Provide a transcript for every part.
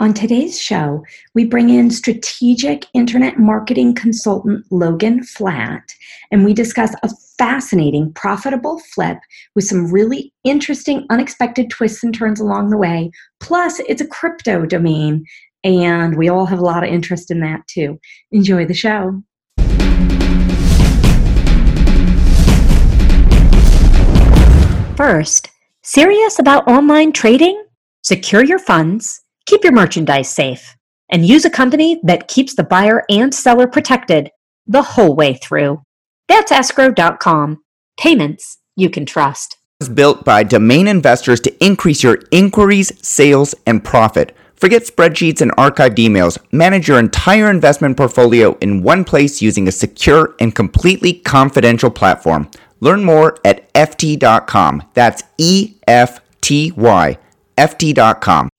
On today's show, we bring in strategic internet marketing consultant Logan Flat, and we discuss a fascinating, profitable flip with some really interesting, unexpected twists and turns along the way. Plus, it's a crypto domain, and we all have a lot of interest in that too. Enjoy the show. First, serious about online trading? Secure your funds Keep your merchandise safe and use a company that keeps the buyer and seller protected the whole way through. That's escrow.com. Payments you can trust. Built by domain investors to increase your inquiries, sales, and profit. Forget spreadsheets and archived emails. Manage your entire investment portfolio in one place using a secure and completely confidential platform. Learn more at Efty.com. That's E F T Y. Efty.com.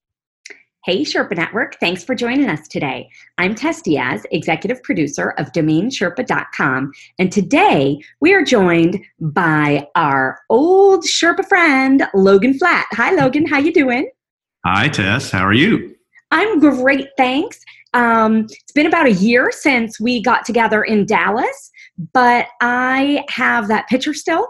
Hey, Sherpa Network. Thanks for joining us today. I'm Tess Diaz, executive producer of DomainSherpa.com. And today we are joined by our old Sherpa friend, Logan Flat. Hi, Logan. How you doing? Hi, Tess. How are you? I'm great, thanks. Um, it's been about a year since we got together in Dallas, but I have that picture still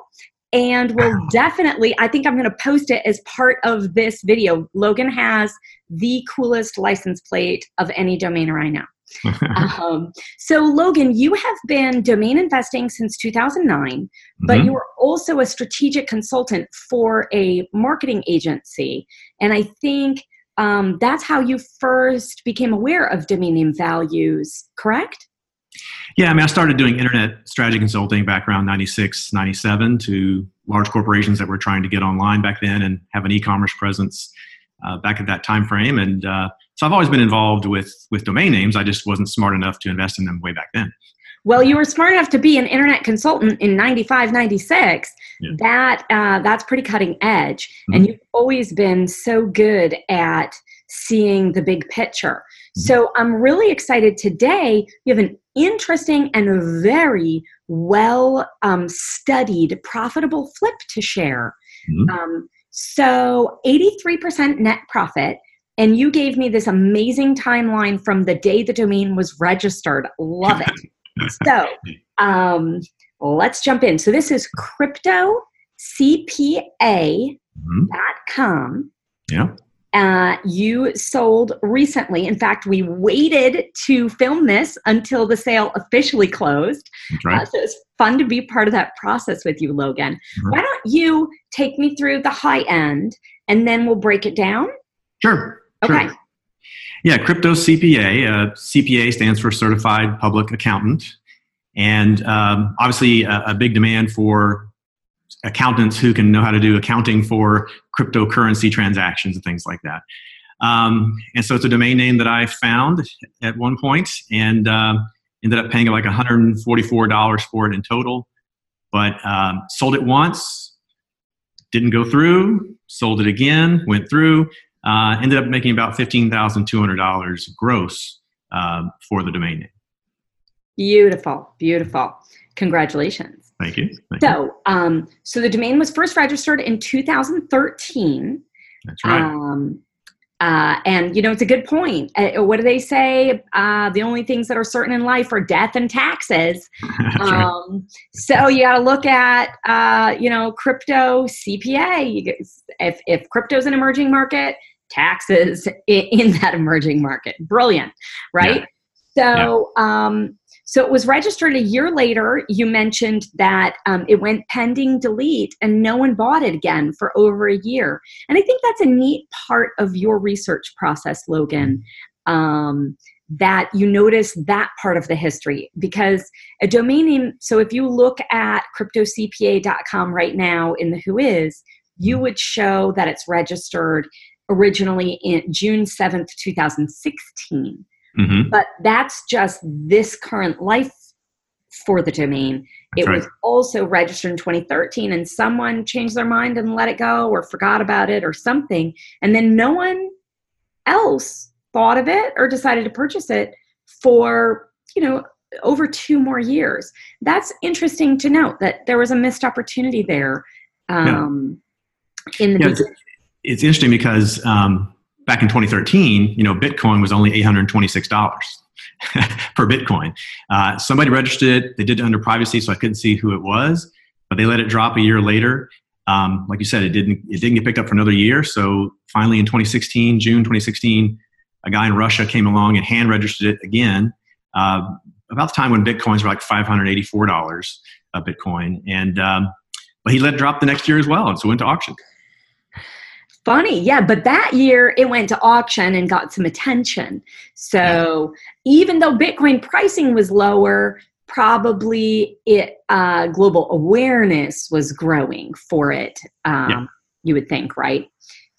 and we'll definitely i think i'm going to post it as part of this video logan has the coolest license plate of any domainer i know. Um, so logan you have been domain investing since 2009 mm-hmm. but you are also a strategic consultant for a marketing agency. And i think um, that's how you first became aware of domain name values correct? Yeah, I mean, I started doing internet strategy consulting back around 96, 97 to large corporations that were trying to get online back then and have an e-commerce presence uh, back at that time frame. And uh, so I've always been involved with, with domain names. I just wasn't smart enough to invest in them way back then. Well, you were smart enough to be an internet consultant in 95, 96. Yeah. That, uh, that's pretty cutting edge. Mm-hmm. And you've always been so good at seeing the big picture. Mm-hmm. So I'm really excited today. You have an interesting and very well um, studied profitable flip to share. Mm-hmm. Um, so 83% net profit. And you gave me this amazing timeline from the day the domain was registered. Love it. so um, let's jump in. So this is cryptocpa.com. Mm-hmm. Yeah uh, you sold recently. In fact, we waited to film this until the sale officially closed. Right. Uh, so it's fun to be part of that process with you, Logan. Mm-hmm. Why don't you take me through the high end and then we'll break it down? Sure. Okay. Sure. Yeah, Crypto CPA. Uh, CPA stands for Certified Public Accountant. And um, obviously, a, a big demand for accountants who can know how to do accounting for cryptocurrency transactions and things like that. Um, and so it's a domain name that I found at one point and uh, ended up paying like $144 for it in total. But um, sold it once, didn't go through, sold it again, went through, uh, ended up making about $15,200 gross uh, for the domain name. Beautiful, beautiful. Congratulations. Thank you. So. Um, so the domain was first registered in 2013. That's right. Um, uh, and you know, it's a good point. Uh, what do they say? Uh, the only things that are certain in life are death and taxes. um. So you got to look at, uh, you know, crypto CPA. If if crypto's an emerging market, taxes in, in that emerging market. Brilliant, right? Yeah. So, yeah. Um, so it was registered a year later. You mentioned that um, it went pending delete and no one bought it again for over a year. And I think that's a neat part of your research process, Logan. Um, that you notice that part of the history because a domain name so if you look at cryptocpa.com right now in the WHOIS, you would show that it's registered originally in june 7th 2016 Mm-hmm. But that's just this current life for the domain. That's it right. was also registered in 2013, and someone changed their mind and let it go, or forgot about it, or something. And then no one else thought of it or decided to purchase it for, you know, over two more years. That's interesting to note that there was a missed opportunity there um, yeah. in the yeah, it's, it's, interesting because um, back in 2013, you know, Bitcoin was only $826 per Bitcoin. Uh, somebody registered it. They did it under privacy, so I couldn't see who it was. But they let it drop a year later. Um, like you said, it didn't it didn't get picked up for another year. So finally, in 2016, June 2016, a guy in Russia came along and hand registered it again. Uh, about the time when bitcoins were like $584 a bitcoin, and um, but he let it drop the next year as well, and so went to auction. Funny, yeah, but that year it went to auction and got some attention. So yeah. even though Bitcoin pricing was lower, probably it uh, global awareness was growing for it. Um, yeah. You would think, right?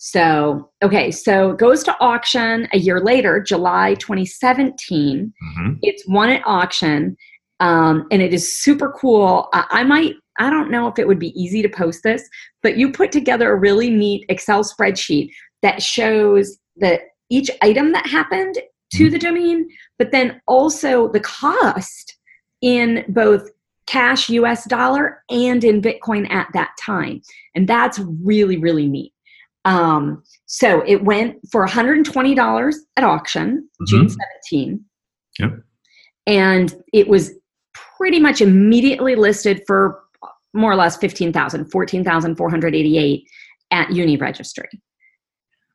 So okay, so it goes to auction a year later, July 2017. Mm-hmm. It's won at auction, um, and it is super cool. I, I might I don't know if it would be easy to post this, but you put together a really neat Excel spreadsheet that shows that each item that happened to mm-hmm. the domain, but then also the cost in both cash US dollar and in Bitcoin at that time. And that's really, really neat. Um, so it went for $120 at auction, mm-hmm. June 17. Yep. And it was pretty much immediately listed for more or less 15,000, 14,488 at Uniregistry.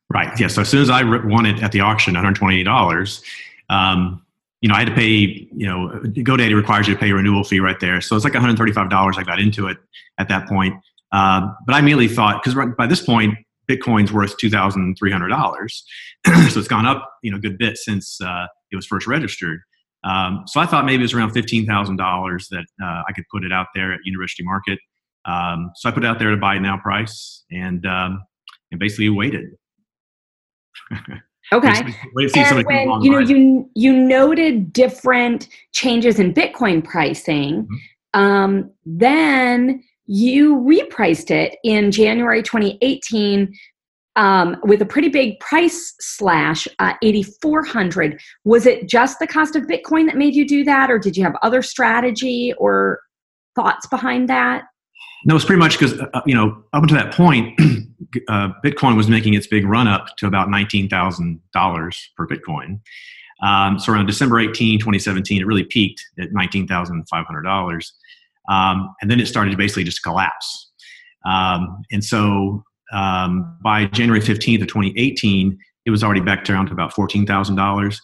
Right. Yeah. So as soon as I won it at the auction, $128, um, you know, I had to pay, you know, GoDaddy requires you to pay a renewal fee right there. So it's like $135 I got into it at that point. Uh, but I immediately thought, because by this point, Bitcoin's worth $2,300. so it's gone up, you know, a good bit since uh, it was first registered. Um, so I thought maybe it was around fifteen thousand dollars that uh, I could put it out there at Uniregistry Market. Um, so I put it out there to buy now price, and um, and basically waited. Okay. and when you know you you noted different changes in Bitcoin pricing, mm-hmm. um, then you repriced it in January 2018 um, with a pretty big price slash, uh, 8,400. Was it just the cost of Bitcoin that made you do that, or did you have other strategy or thoughts behind that? No, it's pretty much because uh, you know up until that point, uh, Bitcoin was making its big run up to about nineteen thousand dollars per Bitcoin. Um, so around December 18, 2017, it really peaked at nineteen thousand five hundred dollars, um, and then it started to basically just collapse. Um, and so um, by January 15th of 2018, it was already back down to about $14,000.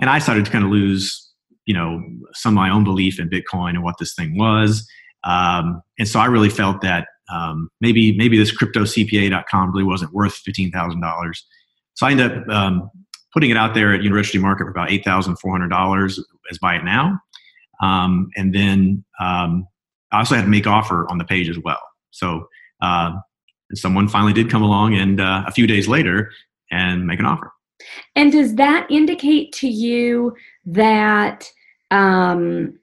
And I started to kind of lose, you know, some of my own belief in Bitcoin and what this thing was. Um, and so I really felt that um, maybe maybe this cryptocpa.com really wasn't worth $15,000. So I ended up um, putting it out there at Uniregistry Market for about $8,400 as buy it now. Um, and then um, I also had to make offer on the page as well. So uh, and someone finally did come along and uh, a few days later and make an offer. And does that indicate to you that um,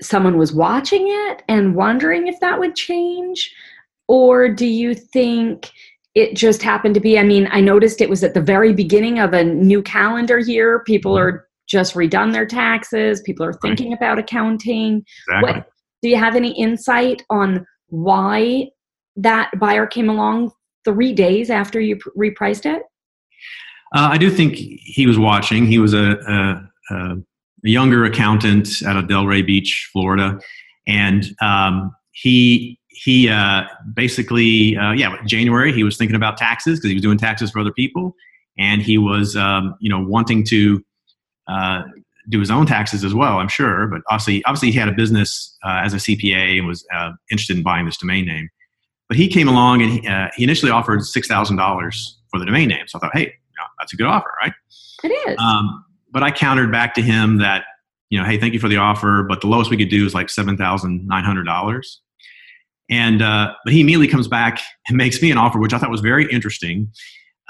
someone was watching it and wondering if that would change? Or do you think it just happened to be? I mean, I noticed it was at the very beginning of a new calendar year. People mm-hmm. are just redone their taxes, people are thinking right. about accounting. Exactly. What, do you have any insight on why that buyer came along three days after you repriced it? Uh, I do think he was watching. He was a, a, a younger accountant out of Delray Beach, Florida, and um, he he uh, basically uh, yeah January he was thinking about taxes because he was doing taxes for other people, and he was um, you know wanting to uh, do his own taxes as well. I'm sure, but obviously obviously he had a business uh, as a CPA and was uh, interested in buying this domain name. But he came along and he, uh, he initially offered six thousand dollars for the domain name. So I thought, hey, you know, that's a good offer, right? It is. Um, but I countered back to him that you know, hey, thank you for the offer, but the lowest we could do is like seven thousand nine hundred dollars. And uh, but he immediately comes back and makes me an offer, which I thought was very interesting.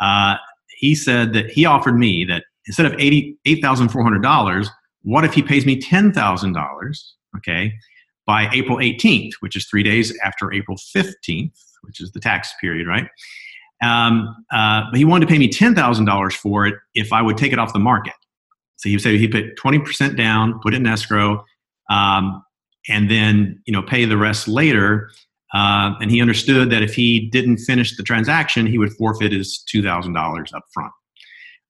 Uh, he said that he offered me that instead of eighty eight thousand four hundred dollars, what if he pays me ten thousand dollars? Okay, by April 18th, which is three days after April 15th, which is the tax period, right? Um, uh, but he wanted to pay me $10,000 for it if I would take it off the market. So he said he put 20% down, put it in escrow, um, and then you know pay the rest later. Uh, and he understood that if he didn't finish the transaction, he would forfeit his $2,000 up front.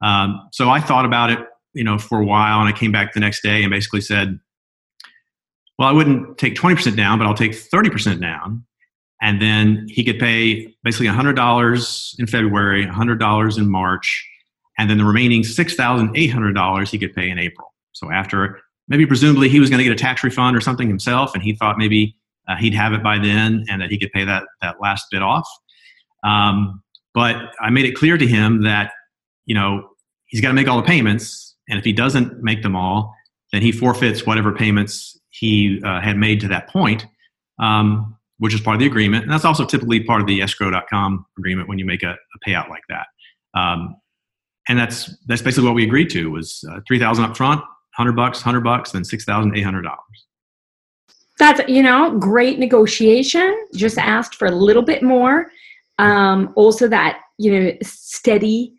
Um, so I thought about it, you know, for a while, and I came back the next day and basically said, "Well, I wouldn't take twenty percent down, but I'll take thirty percent down." And then he could pay basically hundred dollars in February, hundred dollars in March, and then the remaining six thousand eight hundred dollars he could pay in April. So after maybe presumably he was going to get a tax refund or something himself, and he thought maybe uh, he'd have it by then and that he could pay that that last bit off. Um, but I made it clear to him that you know he's got to make all the payments, and if he doesn't make them all, then he forfeits whatever payments he uh, had made to that point. Um, which is part of the agreement, and that's also typically part of the escrow.com agreement when you make a, a payout like that. Um, and that's that's basically what we agreed to was uh, three thousand up front, hundred bucks, hundred bucks, then six thousand eight hundred dollars. That's you know great negotiation. Just asked for a little bit more. Um, also, that you know steady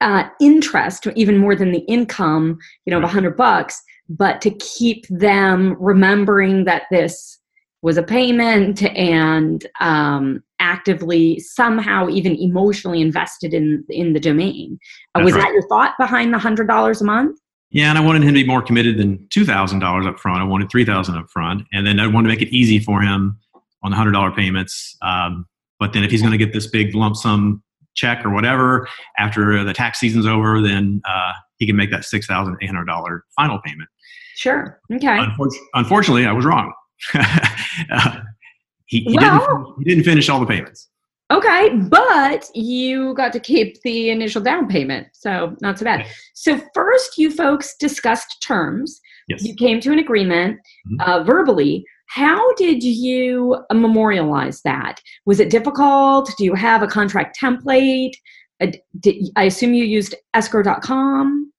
uh, interest, even more than the income, you know, of a hundred bucks, but to keep them remembering that this was a payment and um, actively somehow even emotionally invested in in the domain. Uh, was right. that your thought behind the hundred dollars a month? Yeah, and I wanted him to be more committed than two thousand dollars up front. I wanted three thousand up front, and then I wanted to make it easy for him on the hundred dollar payments. Um, but then if he's going to get this big lump sum check or whatever after the tax season's over, then uh, he can make that six thousand eight hundred dollar final payment. Sure. Okay. unfortunately, I was wrong. uh, he, he, well, didn't, he didn't finish all the payments. Okay, but you got to keep the initial down payment, so not so bad. So first, you folks discussed terms. Yes. You came to an agreement mm-hmm. uh, verbally. How did you memorialize that? Was it difficult? Do you have a contract template? Uh, did, I assume you used escrow.com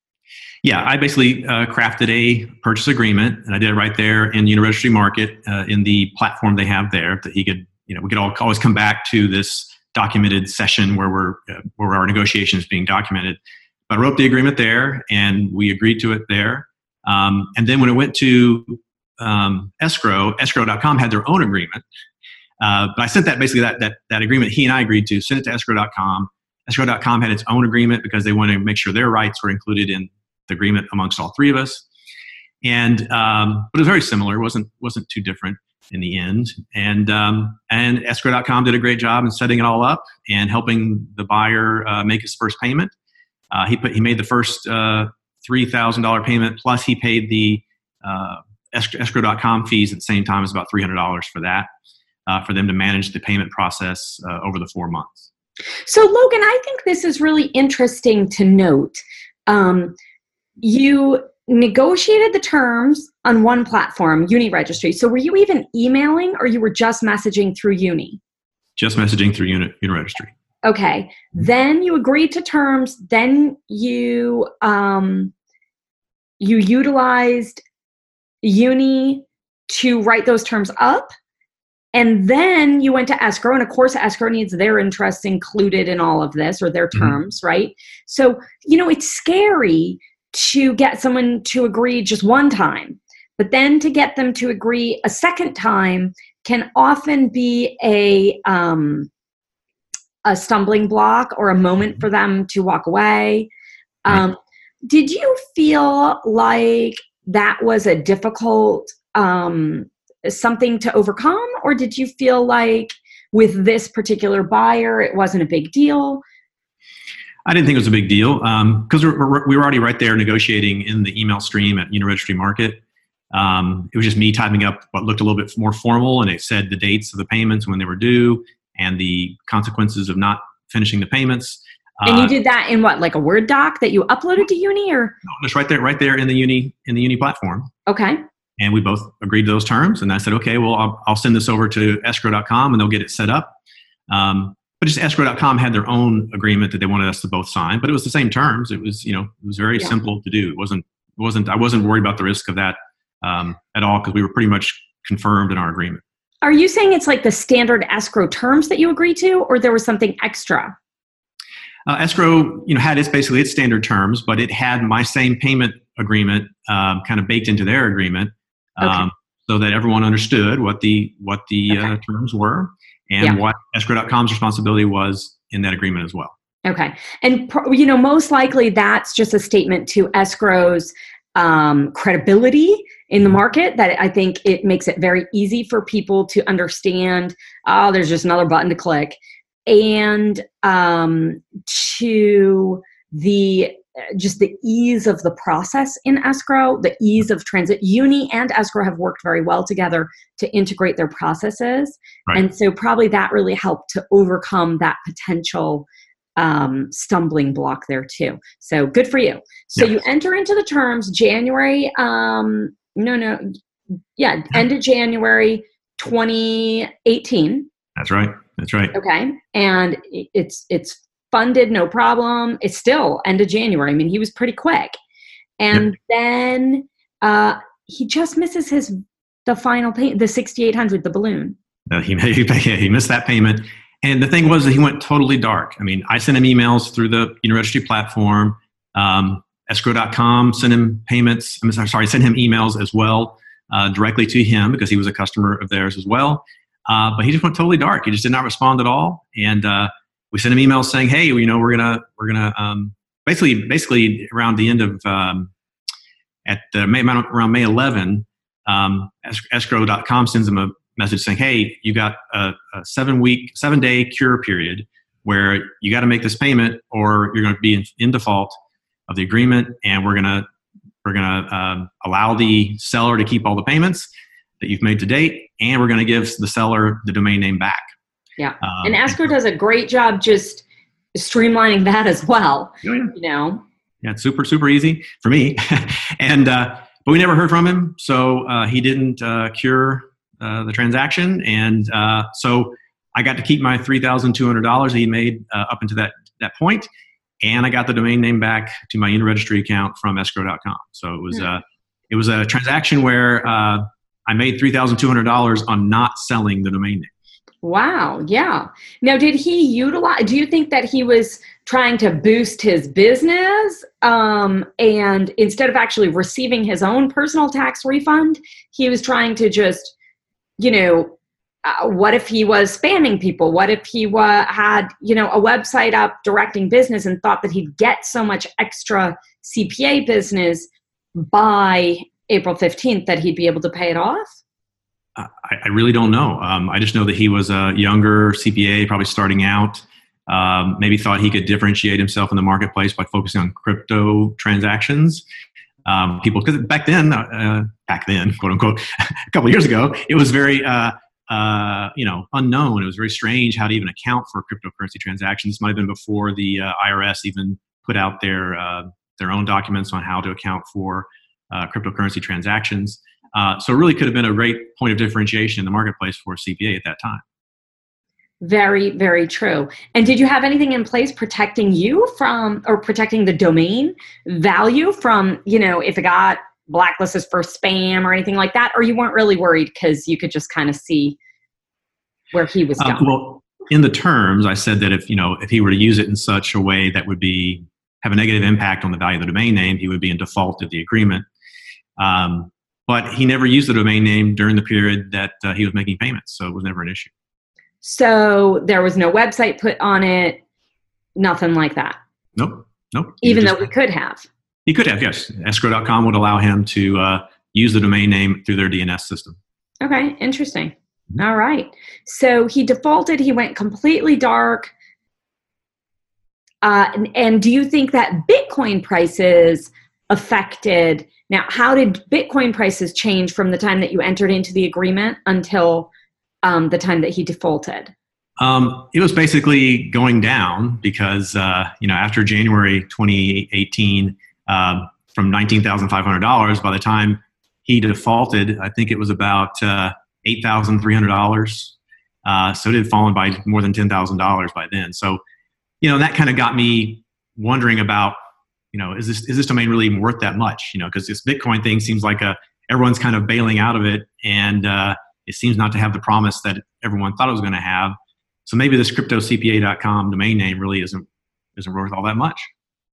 yeah, I basically uh, crafted a purchase agreement, and I did it right there in the Uniregistry Market uh, in the platform they have there that he could, you know, we could all always come back to this documented session where we're uh, where our negotiations being documented. But I wrote the agreement there, and we agreed to it there. Um, and then when it went to um, escrow, escrow.com had their own agreement. Uh, but I sent that basically that, that that agreement he and I agreed to send it to escrow.com. Escrow.com had its own agreement because they wanted to make sure their rights were included in agreement amongst all three of us. And um, but it was very similar. It wasn't wasn't too different in the end. And um, and escrow.com did a great job in setting it all up and helping the buyer uh, make his first payment. Uh, he put he made the first uh, three thousand dollar payment plus he paid the uh, escrow.com fees at the same time as about three hundred dollars for that uh, for them to manage the payment process uh, over the four months. So Logan, I think this is really interesting to note. Um, you negotiated the terms on one platform, Uniregistry. So were you even emailing or you were just messaging through Uni? Just messaging through Uni, Uniregistry. Okay. Then you agreed to terms. Then you um, you utilized Uni to write those terms up. And then you went to escrow, and of course, escrow needs their interests included in all of this or their mm-hmm. terms, mm-hmm. right? So, you know, it's scary to get someone to agree just one time. But then to get them to agree a second time can often be a um, a stumbling block or a moment for them to walk away. Um, did you feel like that was a difficult um, something to overcome, or did you feel like with this particular buyer it wasn't a big deal? I didn't think it was a big deal because um, we're, were already right there negotiating in the email stream at Uniregistry Market. Um, it was just me typing up what looked a little bit more formal, and it said the dates of the payments when they were due and the consequences of not finishing the payments. And you uh, did that in what, like a Word doc that you uploaded to Uni, or no, just right there, right there in the Uni in the Uni platform. Okay. And we both agreed to those terms, and I said, okay, well, I'll, I'll send this over to escrow.com, and they'll get it set up. Um, but just escrow.com had their own agreement that they wanted us to both sign, but it was the same terms. It was, you know, it was very yeah. simple to do. It wasn't, it wasn't, I wasn't worried about the risk of that um, at all because we were pretty much confirmed in our agreement. Are you saying it's like the standard escrow terms that you agree to, or there was something extra? Uh, escrow, you know, had its basically its standard terms, but it had my same payment agreement um, kind of baked into their agreement, um, okay. So that everyone understood what the what the okay. uh, terms were and yeah. what escrow.com's responsibility was in that agreement as well. Okay. And, you know, most likely that's just a statement to escrow's um, credibility in the market that I think it makes it very easy for people to understand, oh, there's just another button to click. And um, to the just the ease of the process in escrow, the ease of transit. Uni and escrow have worked very well together to integrate their processes. Right. And so, probably that really helped to overcome that potential um, stumbling block there, too. So, good for you. So, you enter into the terms January, um, no, no, yeah, end of January 2018. That's right. That's right. Okay. And it's it's funded, no problem. It's still end of January. I mean, he was pretty quick. And yep. then uh, he just misses his the final payment, the 6800 the balloon. Uh, he, he missed that payment. And the thing was that he went totally dark. I mean, I sent him emails through the Uniregistry platform. Um, escrow.com sent him payments. I'm sorry, sent him emails as well uh, directly to him because he was a customer of theirs as well. Uh, but he just went totally dark. He just did not respond at all. And uh, we sent him emails saying, "Hey, you know, we're gonna we're gonna um, basically basically around the end of um, at the May, around May 11, um, escrow.com sends him a message saying, "Hey, you got a, a seven week, seven day cure period where you got to make this payment, or you're going to be in, in, default of the agreement, and we're gonna we're gonna um, allow the seller to keep all the payments that you've made to date, and we're going to give the seller the domain name back." Yeah. Um, and Escrow does a great job just streamlining that as well. Oh, yeah. You know? Yeah, it's super, super easy for me. and, uh, but we never heard from him. So uh, he didn't uh, cure uh, the transaction. And uh, so I got to keep my $3,200 he made uh, up until that, that point, And I got the domain name back to my Uniregistry account from escrow.com. So it was, mm. it was a transaction where I made $3,200 on not selling the domain name. Wow. Yeah. Now, did he utilize, do you think that he was trying to boost his business um, and instead of actually receiving his own personal tax refund, he was trying to just, you know, uh, what if he was spamming people? What if he wa- had, you know, a website up directing business and thought that he'd get so much extra CPA business by April 15th that he'd be able to pay it off? I, I really don't know. Um, I just know that he was a younger CPA, probably starting out. Um, maybe thought he could differentiate himself in the marketplace by focusing on crypto transactions. Um, people, because back then, uh, back then, quote unquote, a couple years ago, it was very, uh, uh, you know, unknown. It was very strange how to even account for cryptocurrency transactions. This might have been before the uh, IRS even put out their uh, their own documents on how to account for uh, cryptocurrency transactions. Uh, so it really could have been a great point of differentiation in the marketplace for CPA at that time. Very, very true. And did you have anything in place protecting you from, or protecting the domain value from, you know, if it got blacklisted for spam or anything like that, or you weren't really worried because you could just kind of see where he was uh, going? Uh, well, in the terms, I said that if you know if he were to use it in such a way that would be have a negative impact on the value of the domain name, he would be in default of the agreement. Um, but he never used the domain name during the period that uh, he was making payments, so it was never an issue. So there was no website put on it, nothing like that. Nope, nope. Even though we could have. He could have, yes. Escrow.com would allow him to uh, use the domain name through their DNS system. Okay, interesting. Mm-hmm. All right. So he defaulted, he went completely dark. Uh, and, and do you think that Bitcoin prices affected now, how did Bitcoin prices change from the time that you entered into the agreement until um, the time that he defaulted? Um, it was basically going down because uh, you know after January 2018, um, from $19,500, by the time he defaulted, I think it was about uh, $8,300. Uh, so it had fallen by more than $10,000 by then. So, you know, that kind of got me wondering about you know, is this is this domain really even worth that much? You know, because this Bitcoin thing seems like a everyone's kind of bailing out of it, and uh, it seems not to have the promise that everyone thought it was going to have. So maybe this cryptocpa.com domain name really isn't isn't worth all that much.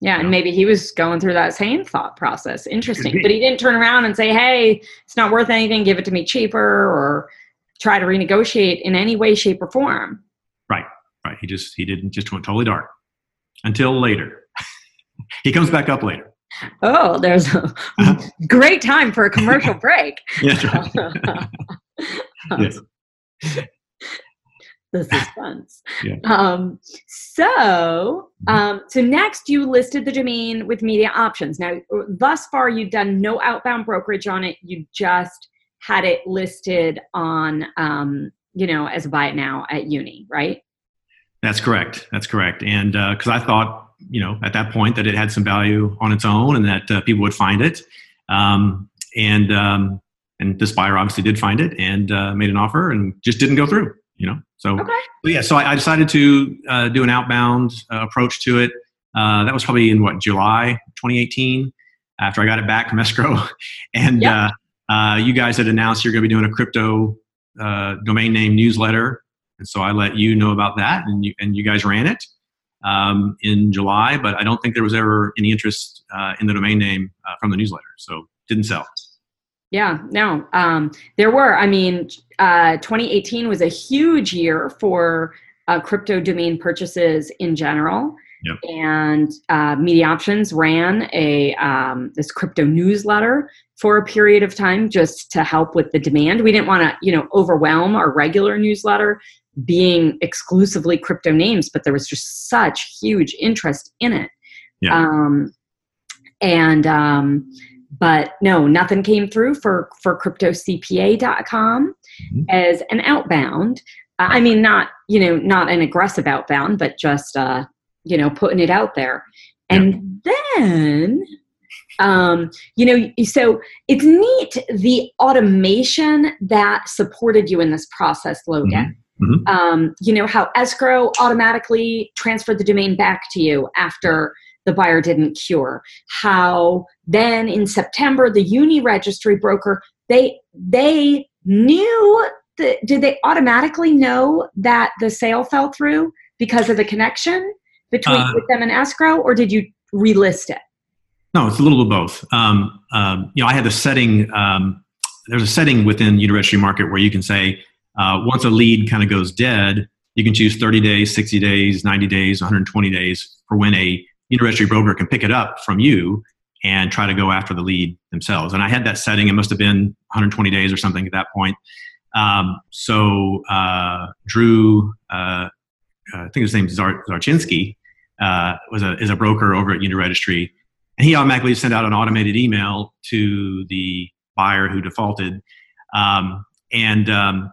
Yeah, and maybe he was going through that same thought process. Interesting. But he didn't turn around and say, hey, it's not worth anything, give it to me cheaper, or try to renegotiate in any way, shape, or form. Right, right. He just he didn't just went totally dark. until later. He comes back up later. Oh, there's a uh-huh. great time for a commercial break. Yes, yes. The suspense. Yeah. Um, so, um, so next you listed the domain with media options. Now, thus far, you've done no outbound brokerage on it. You just had it listed on, um, you know, as a buy it now at uni, right? That's correct. That's correct. And because uh, I thought, you know, at that point that it had some value on its own and that uh, people would find it. Um, and um, and this buyer obviously did find it and uh, made an offer and just didn't go through. You know, so, okay. yeah. So I, I decided to uh, do an outbound uh, approach to it. Uh, that was probably in what July 2018 after I got it back from escrow, and yep. you guys had announced you're going to be doing a crypto domain name newsletter and so I let you know about that, and you, and you guys ran it um, in July. But I don't think there was ever any interest uh, in the domain name uh, from the newsletter, so didn't sell. Yeah, no, um, there were. I mean, uh, 2018 was a huge year for uh, crypto domain purchases in general. Yep. And uh, Media Options ran a um, this crypto newsletter for a period of time just to help with the demand. We didn't want to, you know, overwhelm our regular newsletter being exclusively crypto names, but there was just such huge interest in it. Yeah. Um, and um, but no, nothing came through for for cryptocpa.com mm-hmm. as an outbound. Uh, I mean, not you know, not an aggressive outbound, but just uh, you know, putting it out there. And yeah. then um, you know so it's neat the automation that supported you in this process logan mm-hmm. Um, you know, how escrow automatically transferred the domain back to you after the buyer didn't cure. How then in September, the Uniregistry broker, they they knew that did they automatically know that the sale fell through because of the connection between uh, with them and escrow, or did you relist it? No, it's a little of both. Um, um, you know, I had the setting. Um, there's a setting within Uniregistry Market where you can say uh, once a lead kind of goes dead, you can choose 30 days, 60 days, 90 days, 120 days for when a Uniregistry broker can pick it up from you and try to go after the lead themselves. And I had that setting. It must have been 120 days or something at that point. Um, so uh, Drew, uh, I think his name is Zar- Zarchinsky, uh, was a, is a broker over at Uniregistry. And he automatically sent out an automated email to the buyer who defaulted. Um, and um,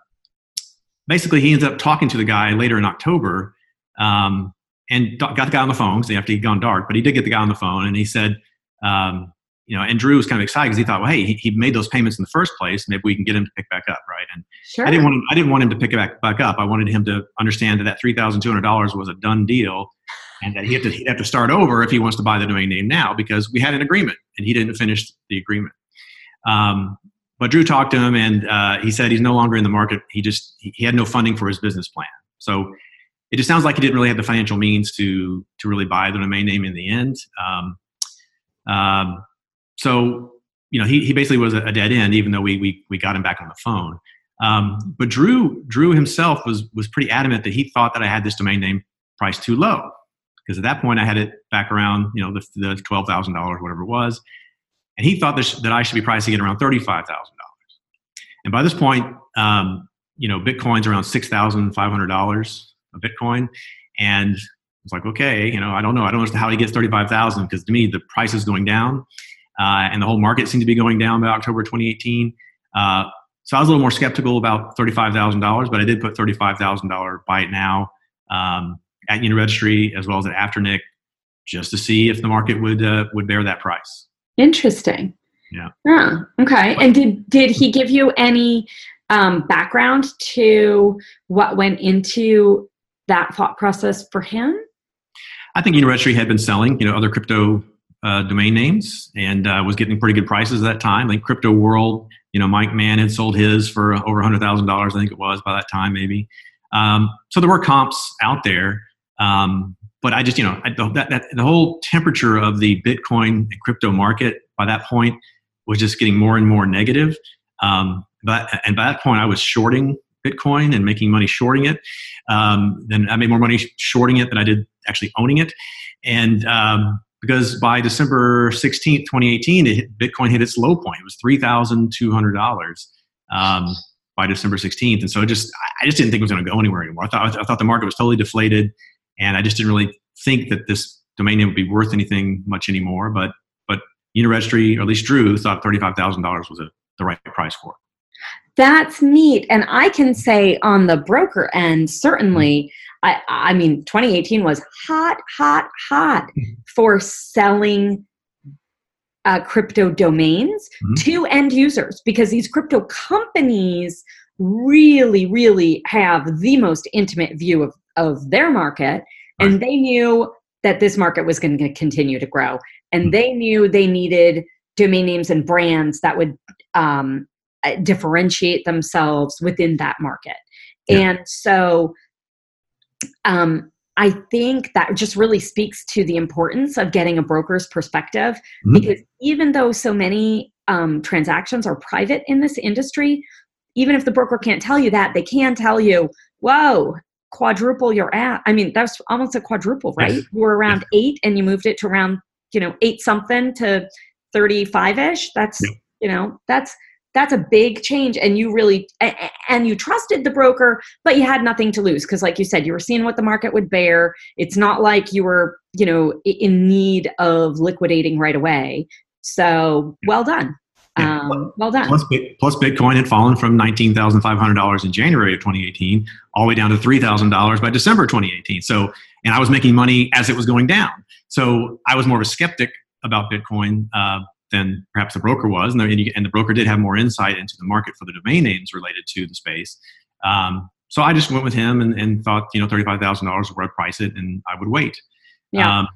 basically he ends up talking to the guy later in October um, and got the guy on the phone because after he'd gone dark, but he did get the guy on the phone and he said, um, you know, and Drew was kind of excited because he thought, well, hey, he, he, made those payments in the first place. Maybe we can get him to pick back up, right? And sure. I didn't want him, I didn't want him to pick it back, back up. I wanted him to understand that that three thousand two hundred dollars was a done deal, and that he had to he'd have to start over if he wants to buy the domain name now because we had an agreement and he didn't finish the agreement. Um, but Drew talked to him, and uh, he said he's no longer in the market. He just he had no funding for his business plan. So it just sounds like he didn't really have the financial means to to really buy the domain name in the end. Um, um, so you know he, he basically was a dead end, even though we we we got him back on the phone. Um, but Drew Drew himself was was pretty adamant that he thought that I had this domain name priced too low because at that point I had it back around you know the, the twelve thousand dollars whatever it was, and he thought that I should be pricing it around $35,000. And by this point, um, you know, Bitcoin's around $6,500 a Bitcoin. And it's like, okay, you know, I don't know. I don't know how he gets 35,000 because to me, the price is going down uh, and the whole market seemed to be going down by October 2018. Uh, so I was a little more skeptical about $35,000, but I did put $35,000 buy it now um, at Uniregistry as well as at Afternic just to see if the market would, uh, would bear that price. Interesting. Yeah. Oh, okay. And did did he give you any um, background to what went into that thought process for him? I think Uniregistry had been selling, you know, other crypto uh, domain names and uh, was getting pretty good prices at that time. Like Crypto World, you know, Mike Mann had sold his for over hundred thousand dollars, I think it was by that time, maybe. Um, so there were comps out there. Um, but I just, you know, I, that, that, the whole temperature of the Bitcoin and crypto market by that point was just getting more and more negative. Um, but and by that point, I was shorting Bitcoin and making money shorting it. Um, then I made more money shorting it than I did actually owning it. And um, because by December 16th, 2018, hit, Bitcoin hit its low point. It was $3,200 um, by December 16th. And so it just, I just didn't think it was going to go anywhere anymore. I thought, I thought the market was totally deflated and I just didn't really think that this domain name would be worth anything much anymore. But, but Uniregistry, or at least Drew, thought $35,000 was a, the right price for it. That's neat. And I can say on the broker end, certainly, I, I mean, 2018 was hot, hot, hot mm-hmm. for selling uh, crypto domains mm-hmm. to end users because these crypto companies really, really have the most intimate view of, of their market. Right. And they knew that this market was going to continue to grow. And mm-hmm. they knew they needed domain names and brands that would um, uh, differentiate themselves within that market. Yeah. And so um, I think that just really speaks to the importance of getting a broker's perspective mm-hmm. because even though so many um, transactions are private in this industry, even if the broker can't tell you that, they can tell you, whoa, quadruple your at. I mean, that's almost a quadruple, right? Yes. You were around yes. eight and you moved it to around, you know, eight something to 35 ish. That's, you know, that's that's a big change and you really and you trusted the broker but you had nothing to lose because like you said you were seeing what the market would bear it's not like you were you know in need of liquidating right away so well done yeah. um, well done plus, plus bitcoin had fallen from $19500 in january of 2018 all the way down to $3000 by december 2018 so and i was making money as it was going down so i was more of a skeptic about bitcoin uh, than perhaps the broker was, and the, and the broker did have more insight into the market for the domain names related to the space. Um, so I just went with him and, and thought, you know, thirty-five thousand dollars where I'd price it, and I would wait. Yeah. Um,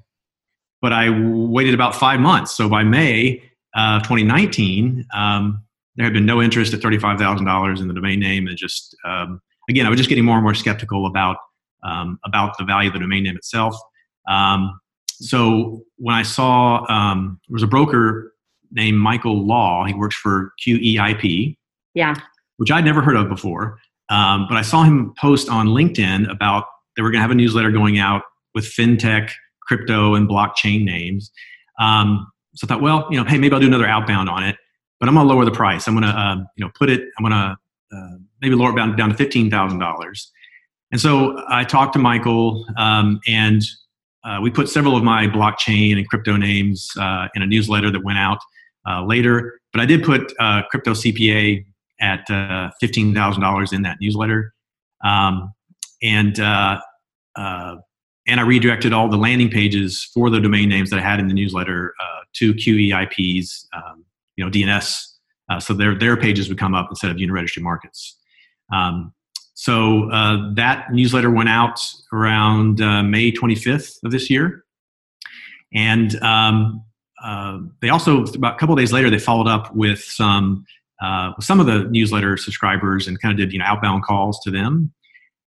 but I waited about five months. So by May uh, 2019, um, there had been no interest at thirty-five thousand dollars in the domain name, and just um, again, I was just getting more and more skeptical about um, about the value of the domain name itself. Um, so when I saw um, there was a broker named Michael Law. He works for QEIP. Yeah. Which I'd never heard of before. Um, but I saw him post on LinkedIn about they were going to have a newsletter going out with fintech, crypto, and blockchain names. Um, so I thought, well, you know, hey, maybe I'll do another outbound on it, but I'm going to lower the price. I'm going to, uh, you know, put it. I'm going to uh, maybe lower it down, down to fifteen thousand dollars. And so I talked to Michael, um, and uh, we put several of my blockchain and crypto names uh, in a newsletter that went out uh, later. But I did put uh, crypto CPA at uh, fifteen thousand dollars in that newsletter, um, and and I redirected all the landing pages for the domain names that I had in the newsletter uh, to QEIP's, um, you know, DNS, so their their pages would come up instead of Uniregistry Markets. Um, so that newsletter went out around May 25th of this year, and um, uh, they also about a couple days later they followed up with some uh, some of the newsletter subscribers and kind of did you know outbound calls to them.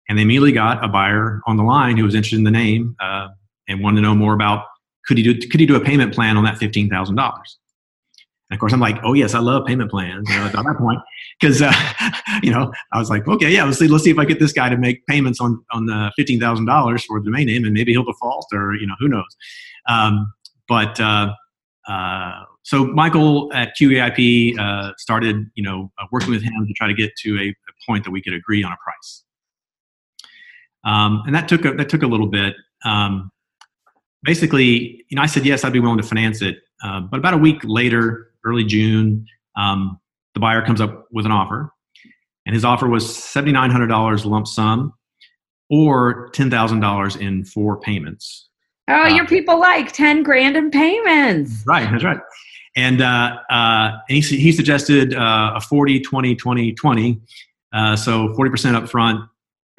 And they immediately got a buyer on the line who was interested in the name uh, and wanted to know more about could he do could he do a payment plan on that fifteen thousand dollars and of course I'm like oh yes I love payment plans you know, at that point because uh, you know I was like okay yeah let's see let's see if I get this guy to make payments on on the fifteen thousand dollars for the domain name and maybe he'll default or you know who knows um, but uh, uh, so Michael at QEIP uh, started, you know, uh, working with him to try to get to a, a, point that we could agree on a price. Um, and that took a, that took a little bit. Um, basically, you know, I said yes, I'd be willing to finance it. Uh, but about a week later, early June, um, the buyer comes up with an offer, and his offer was seventy nine hundred dollars lump sum, or ten thousand dollars in four payments. Oh, uh, your people like 10 grand in payments. Right, that's right. And, uh, uh, and he, he suggested uh, a 40, 20, 20, 20. Uh, so 40% up front,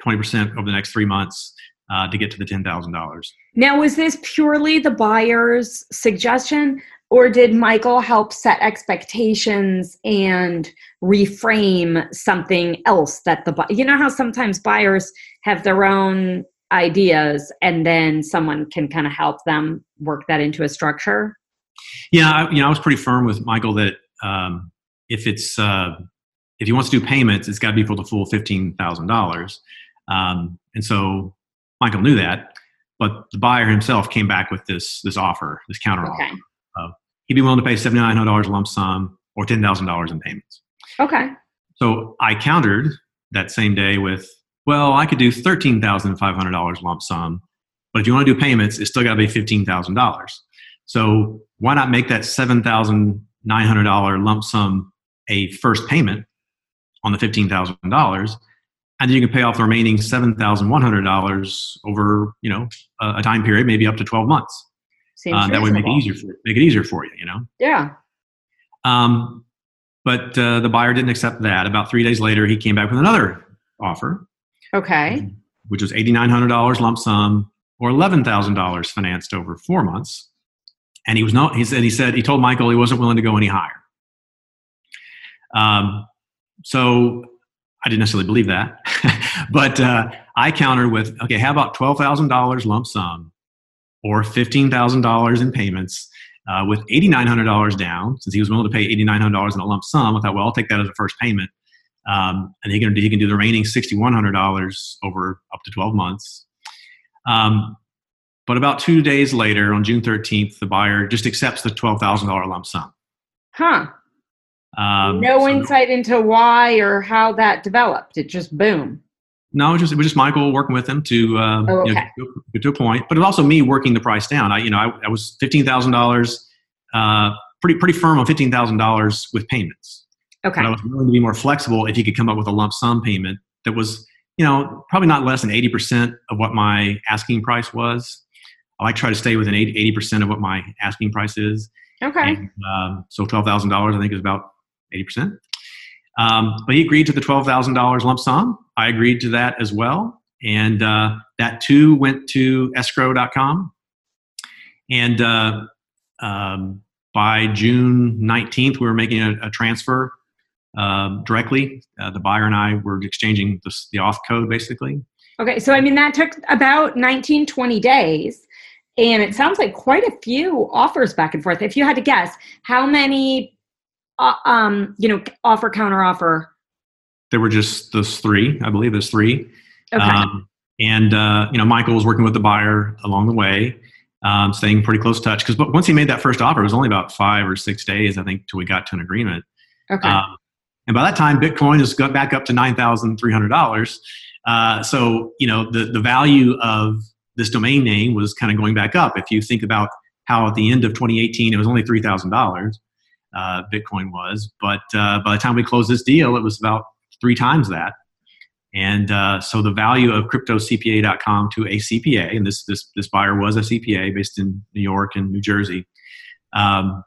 20% over the next three months uh, to get to the $10,000. Now, was this purely the buyer's suggestion? Or did Michael help set expectations and reframe something else that the you know how sometimes buyers have their own ideas and then someone can kind of help them work that into a structure yeah I, you know i was pretty firm with michael that um, if it's uh, if he wants to do payments it's got to be for the full $15000 um, and so michael knew that but the buyer himself came back with this this offer, this counter Okay. offer. He'd be willing to pay seventy nine hundred dollars lump sum or ten thousand dollars in payments. Okay. So I countered that same day with, well, I could do thirteen thousand five hundred dollars lump sum, but if you want to do payments, it's still got to be fifteen thousand dollars. So why not make that seven thousand nine hundred dollar lump sum a first payment on the fifteen thousand dollars, and then you can pay off the remaining seven thousand one hundred dollars over you know a, a time period, maybe up to twelve months. Seems Uh, that would make it easier for make it easier for you, you know. Yeah. Um, but uh, the buyer didn't accept that. About three days later, he came back with another offer, Okay. which was $8,900 lump sum or $11,000 financed over four months. And he was not, he said, he said, he told Michael he wasn't willing to go any higher. Um, so I didn't necessarily believe that. but uh, I countered with, okay, how about $12,000 lump sum or $15,000 in payments uh, with $8,900 down, since he was willing to pay $8,900 in a lump sum. I thought, well, I'll take that as a first payment. Um, and he can, he can do the remaining $6,100 over up to 12 months. Um, but about two days later, on June 13th, the buyer just accepts the $12,000 lump sum. Huh. Um, no so- insight into why or how that developed. It just boom. No, it was just it was just Michael working with him to um, Oh, you know, get, to, get to a point, but it was also me working the price down. I you know I, I was fifteen thousand dollars, uh, pretty pretty firm on fifteen thousand dollars with payments. Okay. But I was willing to be more flexible if he could come up with a lump sum payment that was you know probably not less than eighty percent of what my asking price was. I like to try to stay within eighty percent of what my asking price is. Okay. And, um, so twelve thousand dollars, I think, is about eighty percent. Um, but he agreed to the twelve thousand dollars lump sum. I agreed to that as well, and uh, that too went to escrow.com. And uh, um, by June nineteenth, we were making a, a transfer um, directly. Uh, the buyer and I were exchanging the, the code, basically. Okay. So, I mean, that took about 19, 20 days. And it sounds like quite a few offers back and forth. If you had to guess, how many, uh, um, you know, offer, counter offer? There were just those three, I believe. There's three. Okay. Um, and uh, you know, Michael was working with the buyer along the way, um, staying pretty close touch. Because once he made that first offer, it was only about five or six days, I think, till we got to an agreement. okay. Um, and by that time, Bitcoin has got back up to nine thousand three hundred dollars. Uh, so you know, the the value of this domain name was kind of going back up. If you think about how at the end of 2018 it was only three thousand dollars, uh, Bitcoin was, but uh, by the time we closed this deal, it was about three times that. And uh, so the value of cryptocpa.com to a CPA, and this this this buyer was a CPA based in New York and New Jersey, um,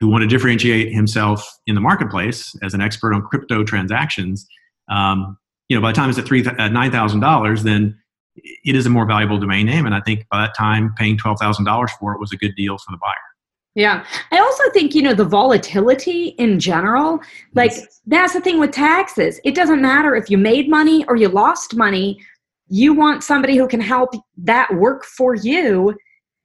who wanted to differentiate himself in the marketplace as an expert on crypto transactions. Um, you know, by the time it's at three at thousand dollars, then it is a more valuable domain name, and I think by that time, paying twelve thousand dollars for it was a good deal for the buyer. Yeah. I also think, you know, the volatility in general, like Yes. that's the thing with taxes. It doesn't matter if you made money or you lost money. You want somebody who can help that work for you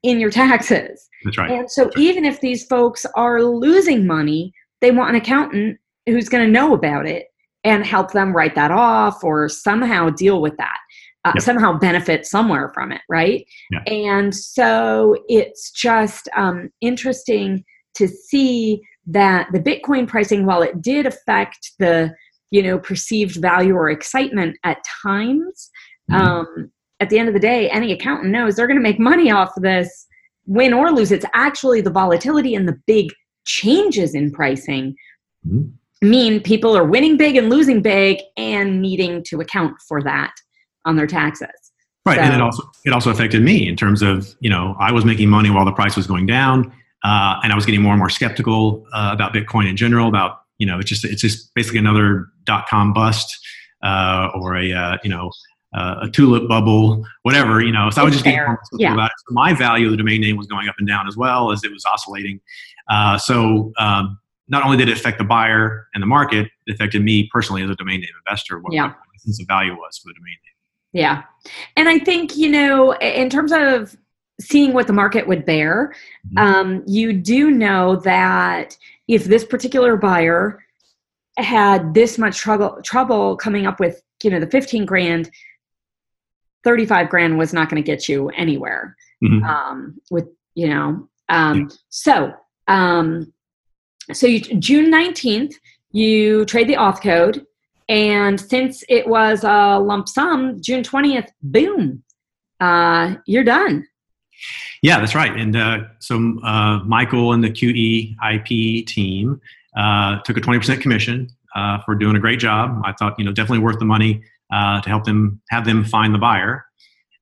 in your taxes. That's right. And so even if these folks are losing money, they want an accountant who's going to know about it and help them write that off or somehow deal with that. Uh, Yep. somehow benefit somewhere from it, right? And so it's just um, interesting to see that the Bitcoin pricing, while it did affect the you know perceived value or excitement at times, Mhm. um, at the end of the day, any accountant knows they're going to make money off of this, win or lose. It's actually the volatility and the big changes in pricing Mhm. mean people are winning big and losing big and needing to account for that on their taxes. Right, and it also it also affected me in terms of you know I was making money while the price was going down, uh, and I was getting more and more skeptical uh, about Bitcoin in general. About you know it's just it's just basically another dot com bust uh, or a uh, you know uh, a tulip bubble, whatever you know. So I was just getting more skeptical Yeah. about it. So my value of the domain name was going up and down as well as it was oscillating. Uh, so um, not only did it affect the buyer and the market, it affected me personally as a domain name investor. What Yeah. my sense of value was for the domain name. Yeah. And I think, you know, in terms of seeing what the market would bear, Mhm. um, you do know that if this particular buyer had this much trouble trouble coming up with, you know, the 15 grand, 35 grand was not going to get you anywhere Mhm. um, with you know um, so um, so you, june 19th you trade the auth code and since it was a lump sum june 20th boom uh, you're done Yeah, that's right. And uh, so uh, Michael and the QE IP team uh, took a 20% commission uh, for doing a great job. I thought, you know, definitely worth the money uh, to help them have them find the buyer.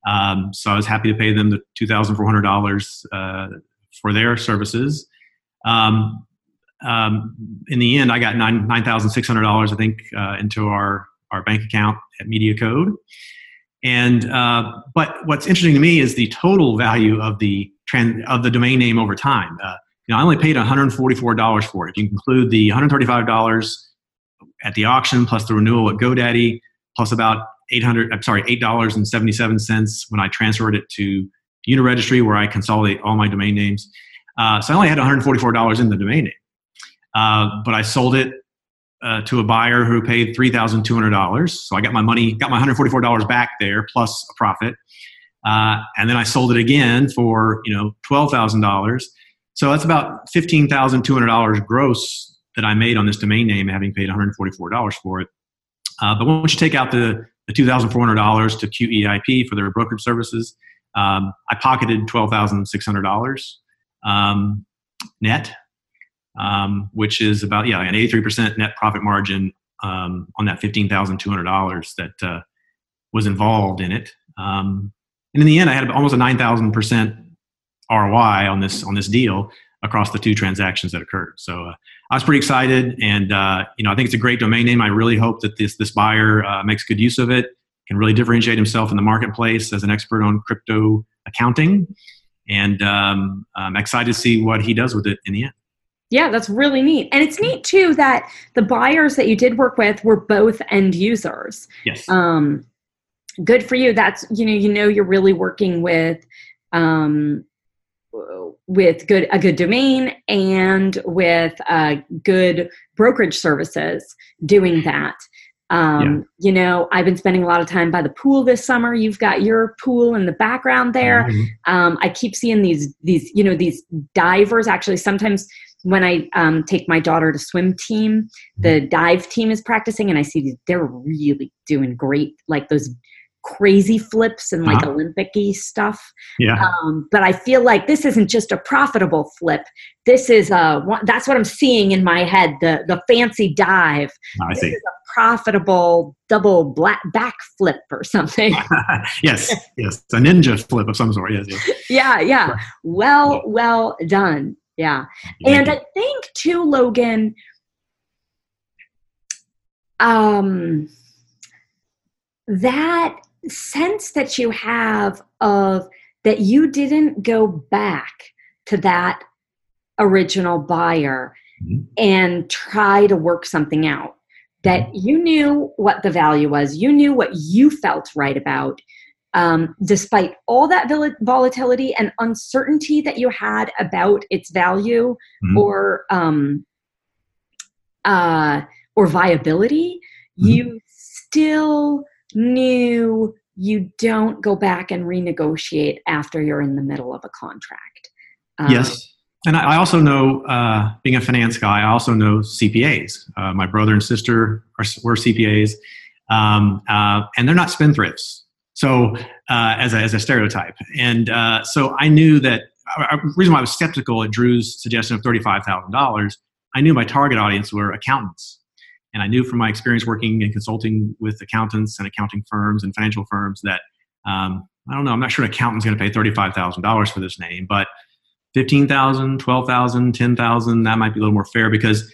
Um, so I was happy to pay them the $2,400 uh, for their services. Um, um, in the end, I got nine nine thousand six hundred dollars, I think, uh, into our our bank account at Media Code. And uh, but what's interesting to me is the total value of the trans, of the domain name over time. Uh, you know, I only paid one hundred forty four dollars for it. You include the one hundred thirty five dollars at the auction plus the renewal at GoDaddy plus about eight hundred. I'm sorry, eight dollars and seventy seven cents when I transferred it to Uniregistry, where I consolidate all my domain names. Uh, so I only had one hundred forty four dollars in the domain name. Uh, but I sold it uh, to a buyer who paid three thousand two hundred dollars. So I got my money, got my one hundred forty four dollars back there plus a profit, uh, and then I sold it again for you know twelve thousand dollars. So that's about fifteen thousand two hundred dollars gross that I made on this domain name, having paid one hundred forty four dollars for it. Uh, but once you take out the the two thousand four hundred dollars to QEIP for their brokerage services, um, I pocketed twelve thousand six hundred dollars um, net um, which is about yeah an 83% net profit margin um, on that $15,200 that uh, was involved in it. Um, and in the end, I had almost a 9,000% ROI on this on this deal across the two transactions that occurred. So uh, I was pretty excited, and uh, you know I think it's a great domain name. I really hope that this this buyer uh, makes good use of it, can really differentiate himself in the marketplace as an expert on crypto accounting, and um, I'm excited to see what he does with it in the end. Yeah, that's really neat. And it's neat too that the buyers that you did work with were both end users. Yes. Um, good for you. That's you know you know you're really working with um, with good a good domain and with uh, good brokerage services doing that. Um, You know, I've been spending a lot of time by the pool this summer. You've got your pool in the background there. Mhm. Um, I keep seeing these these you know these divers. Actually, sometimes when I um, take my daughter to swim team, the dive team is practicing, and I see these. They're really doing great, like those crazy flips and like Uh-huh. Olympic-y stuff. Yeah. Um, but I feel like this isn't just a profitable flip. This is a, that's what I'm seeing in my head. The the fancy dive. I This see. is a profitable double black back flip or something. yes, yes, a ninja flip of some sort. Yes, yes. yeah, yeah. Well, well done. Yeah. And. I think too, Logan, um, that sense that you have of that you didn't go back to that original buyer Mhm. and try to work something out. That you knew what the value was, you knew what you felt right about, um, despite all that vol- volatility and uncertainty that you had about its value Mhm. or um, uh, or viability, Mhm. you still knew you don't go back and renegotiate after you're in the middle of a contract. Um, yes. And I, I also know, uh, being a finance guy, I also know CPAs. Uh, my brother and sister are, were CPAs, um, uh, and they're not spendthrifts. So, uh, as, a, as a stereotype. And uh, so I knew that, uh, the reason why I was skeptical at Drew's suggestion of $35,000, I knew my target audience were accountants. And I knew from my experience working and consulting with accountants and accounting firms and financial firms that, um, I don't know, I'm not sure an accountant's going to pay $35,000 for this name, but 15,000, 12,000, 10,000, that might be a little more fair because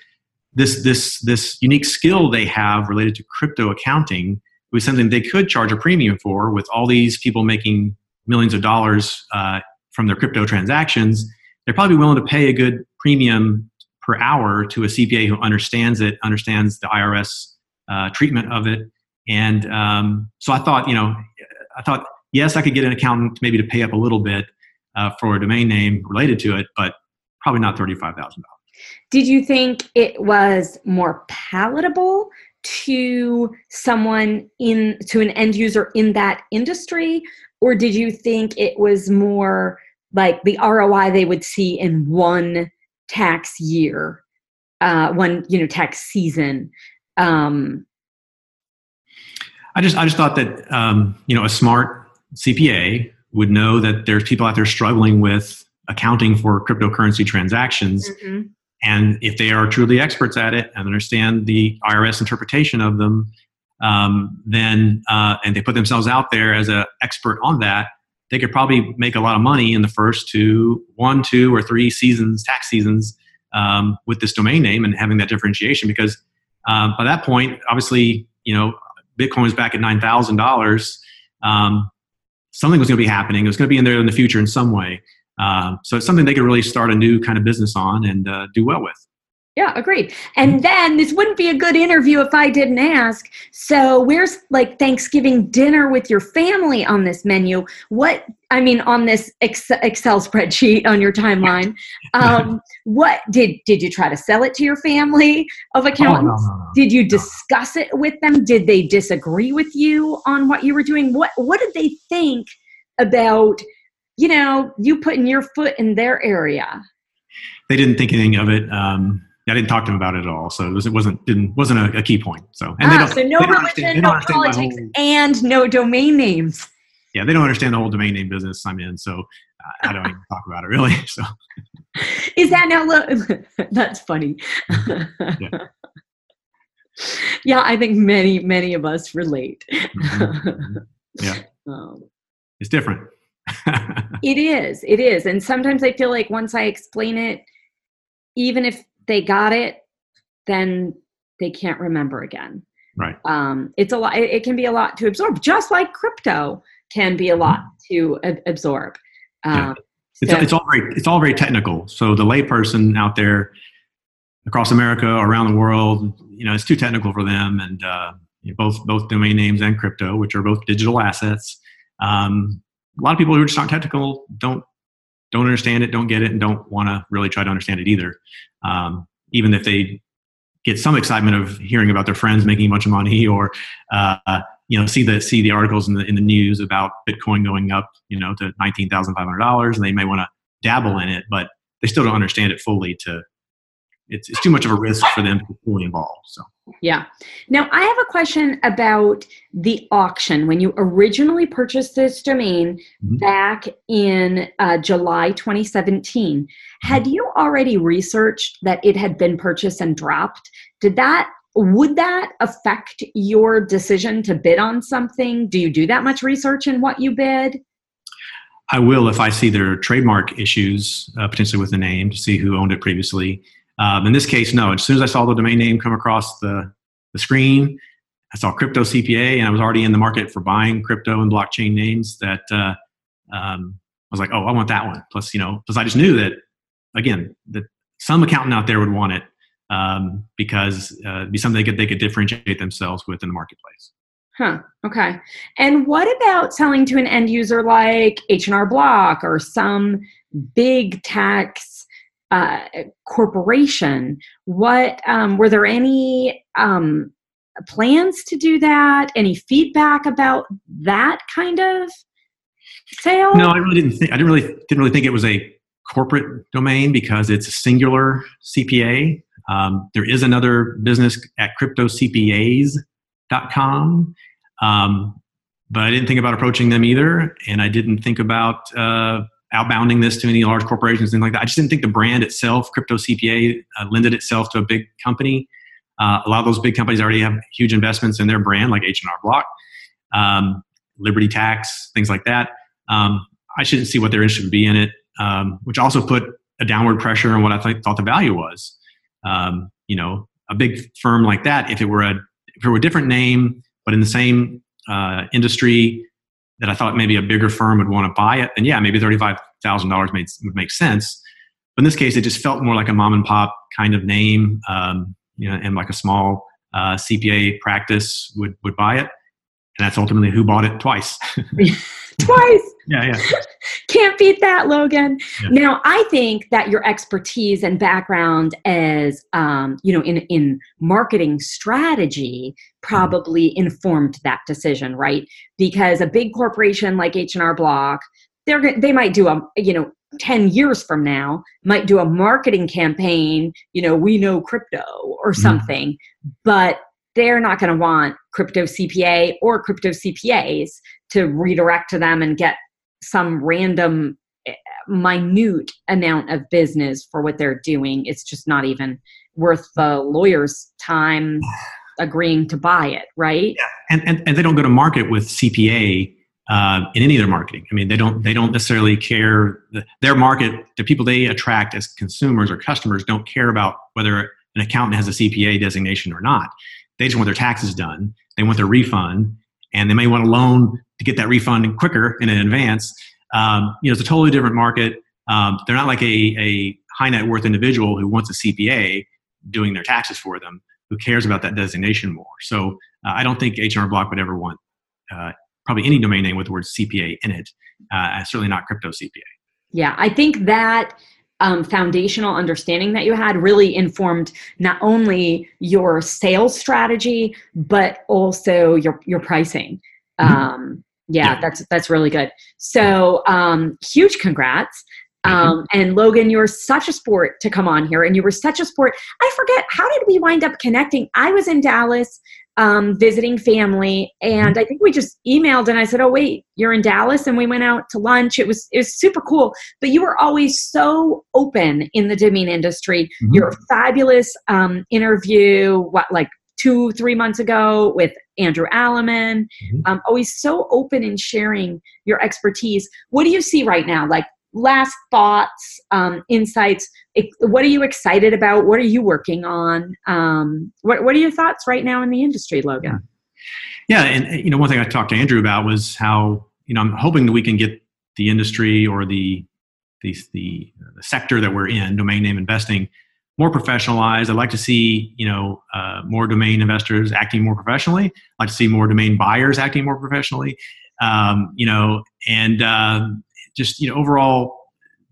this, this, this unique skill they have related to crypto accounting was something they could charge a premium for with all these people making millions of dollars uh, from their crypto transactions. They're probably willing to pay a good premium per hour to a CPA who understands it, understands the IRS uh, treatment of it. And um, so I thought, you know, I thought, yes, I could get an accountant maybe to pay up a little bit uh, for a domain name related to it, but probably not $35,000. Did you think it was more palatable to someone in to an end user in that industry or did you think it was more like the ROI they would see in one tax year, uh, one you know tax season? Um, I just I just thought that um, you know a smart CPA would know that there's people out there struggling with accounting for cryptocurrency transactions. Mm-hmm. And if they are truly experts at it and understand the IRS interpretation of them, um, then uh, and they put themselves out there as an expert on that, they could probably make a lot of money in the first two, one, two, or three seasons, tax seasons, um, with this domain name and having that differentiation. Because um, by that point, obviously, you know, Bitcoin was back at nine thousand um, dollars. Something was going to be happening. It was going to be in there in the future in some way. Um, so it's something they could really start a new kind of business on and uh, do well with. Yeah, agreed. And mm-hmm. then this wouldn't be a good interview if I didn't ask. So, where's like Thanksgiving dinner with your family on this menu? What, I mean, on this Excel spreadsheet on your timeline, um, what did did you try to sell it to your family of accountants? Oh, no, no, no, did you discuss it with them? Did they disagree with you on what you were doing? What What did they think about, you know, you putting your foot in their area? They didn't think anything of it. Um, I didn't talk to them about it at all, so it, was, wasn't didn't wasn't a, a, key point. So and ah, they don't, so no they religion, no politics, whole, and no domain names. Yeah, they don't understand the whole domain name business I'm in, so I don't even talk about it really. So is that now? Look, that's funny. yeah. yeah, I think many many of us relate. Mm-hmm. Yeah, um, it's different. it is. It is, and sometimes I feel like once I explain it, even if they got it, then they can't remember again. Right. Um, it's a lot. It, can be a lot to absorb, just like crypto can be a lot mm-hmm. to absorb. Um, yeah. It's, it's all very it's all very technical. So the layperson out there across America, around the world, you know, it's too technical for them. And uh, both both domain names and crypto, which are both digital assets. Um, a lot of people who are just not technical don't don't understand it, don't get it, and don't want to really try to understand it either. Um, even if they get some excitement of hearing about their friends making a bunch of money, or uh, you know, see the see the articles in the in the news about Bitcoin going up, you know, to nineteen thousand five hundred dollars, and they may want to dabble in it, but they still don't understand it fully to it's, it's too much of a risk for them to be fully involved. So yeah. Now I have a question about the auction. When you originally purchased this domain mm-hmm. back in uh, July 2017, mm-hmm. had you already researched that it had been purchased and dropped? Did that would that affect your decision to bid on something? Do you do that much research in what you bid? I will if I see there are trademark issues uh, potentially with the name to see who owned it previously. Um, in this case, no. As soon as I saw the domain name come across the, the screen, I saw crypto CPA, and I was already in the market for buying crypto and blockchain names. That uh, um, I was like, oh, I want that one. Plus, you know, plus I just knew that again that some accountant out there would want it um, because uh, it'd be something they could they could differentiate themselves with in the marketplace. Huh. Okay. And what about selling to an end user like H and R Block or some big tax uh, corporation. What um, were there any um, plans to do that? Any feedback about that kind of sale? No, I really didn't think. I didn't really didn't really think it was a corporate domain because it's a singular CPA. Um, there is another business at cryptocpas.com. Um, but I didn't think about approaching them either, and I didn't think about uh, outbounding this to any large corporations, things like that. I just didn't think the brand itself, Crypto CPA, uh, lended itself to a big company. Uh, a lot of those big companies already have huge investments in their brand, like H&R Block, um, Liberty Tax, things like that. Um, I shouldn't see what their interest would be in it, um, which also put a downward pressure on what I th- thought the value was. Um, you know, a big firm like that, if it were a if it were a different name but in the same uh, industry, that I thought maybe a bigger firm would want to buy it, then yeah, maybe thirty-five thousand dollars would make sense. But in this case, it just felt more like a mom and pop kind of name, um, you know, and like a small uh, CPA practice would would buy it, and that's ultimately who bought it twice. Twice. Yeah, yeah. Can't beat that, Logan. Yeah. Now, I think that your expertise and background as, um, you know, in in marketing strategy probably informed that decision, right? Because a big corporation like H and R Block, they're they might do a, you know, 10 years from now might do a marketing campaign you know we know crypto or Mhm. something but they're not going to want crypto cpa or crypto cpas to redirect to them and get some random eh, minute amount of business for what they're doing it's just not even worth the lawyer's time agreeing to buy it right and, and, and they don't go to market with CPA uh, in any of their marketing. I mean, they don't they don't necessarily care. The, their market, the people they attract as consumers or customers, don't care about whether an accountant has a CPA designation or not. They just want their taxes done. They want their refund, and they may want a loan to get that refund quicker and in advance. Um, you know, it's a totally different market. Um, they're not like a, a high net worth individual who wants a CPA doing their taxes for them, who cares about that designation more. So uh, I don't think H&R Block would ever want uh, probably any domain name with the word CPA in it. Uh, certainly not crypto CPA. Yeah, I think that um, foundational understanding that you had really informed not only your sales strategy but also your your pricing. Mhm. Um, yeah, Yeah. that's that's really good. So um, huge congrats. You. Um, and Logan, you were such a sport to come on here, and you were such a sport. I forget how did we wind up connecting? I was in Dallas um, visiting family, and I think we just emailed, and I said, "Oh wait, you're in Dallas," and we went out to lunch. It was it was super cool. But you were always so open in the domain industry. Mhm. Your fabulous um, interview, what like two three months ago with Andrew Alleman. Mhm. Um, always so open in sharing your expertise. What do you see right now? Like last thoughts, um, insights. What are you excited about? What are you working on? Um, what What are your thoughts right now in the industry, Logan? Yeah, and uh, you know, one thing I talked to Andrew about was how you know I'm hoping that we can get the industry or the the the, the sector that we're in, domain name investing, more professionalized. I'd like to see you know uh, more domain investors acting more professionally. I'd like to see more domain buyers acting more professionally. Um, you know, and um just you know overall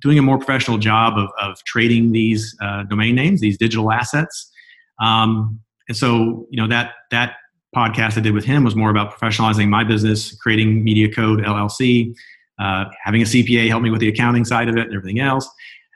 doing a more professional job of, of trading these uh, domain names, these digital assets. Um, and so you know that that podcast I did with him was more about professionalizing my business, creating Media Code LLC, uh, having a CPA help me with the accounting side of it and everything else.